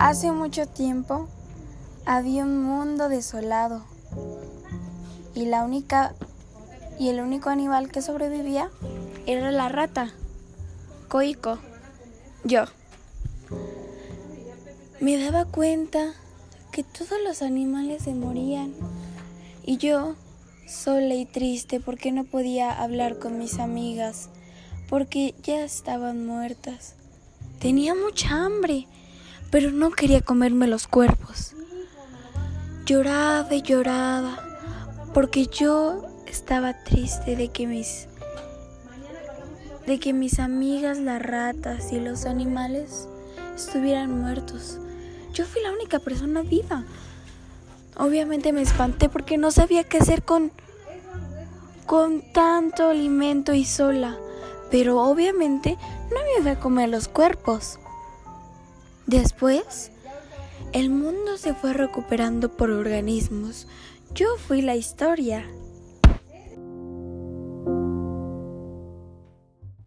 Hace mucho tiempo había un mundo desolado y la única y el único animal que sobrevivía era la rata. Coico, yo. Me daba cuenta que todos los animales se morían y yo, sola y triste porque no podía hablar con mis amigas, porque ya estaban muertas. Tenía mucha hambre, pero no quería comerme los cuerpos. Lloraba y lloraba porque yo estaba triste de que mis de que mis amigas las ratas y los animales estuvieran muertos. Yo fui la única persona viva. Obviamente me espanté porque no sabía qué hacer con con tanto alimento y sola, pero obviamente no me iba a comer los cuerpos. Después, el mundo se fue recuperando por organismos. Yo fui la historia.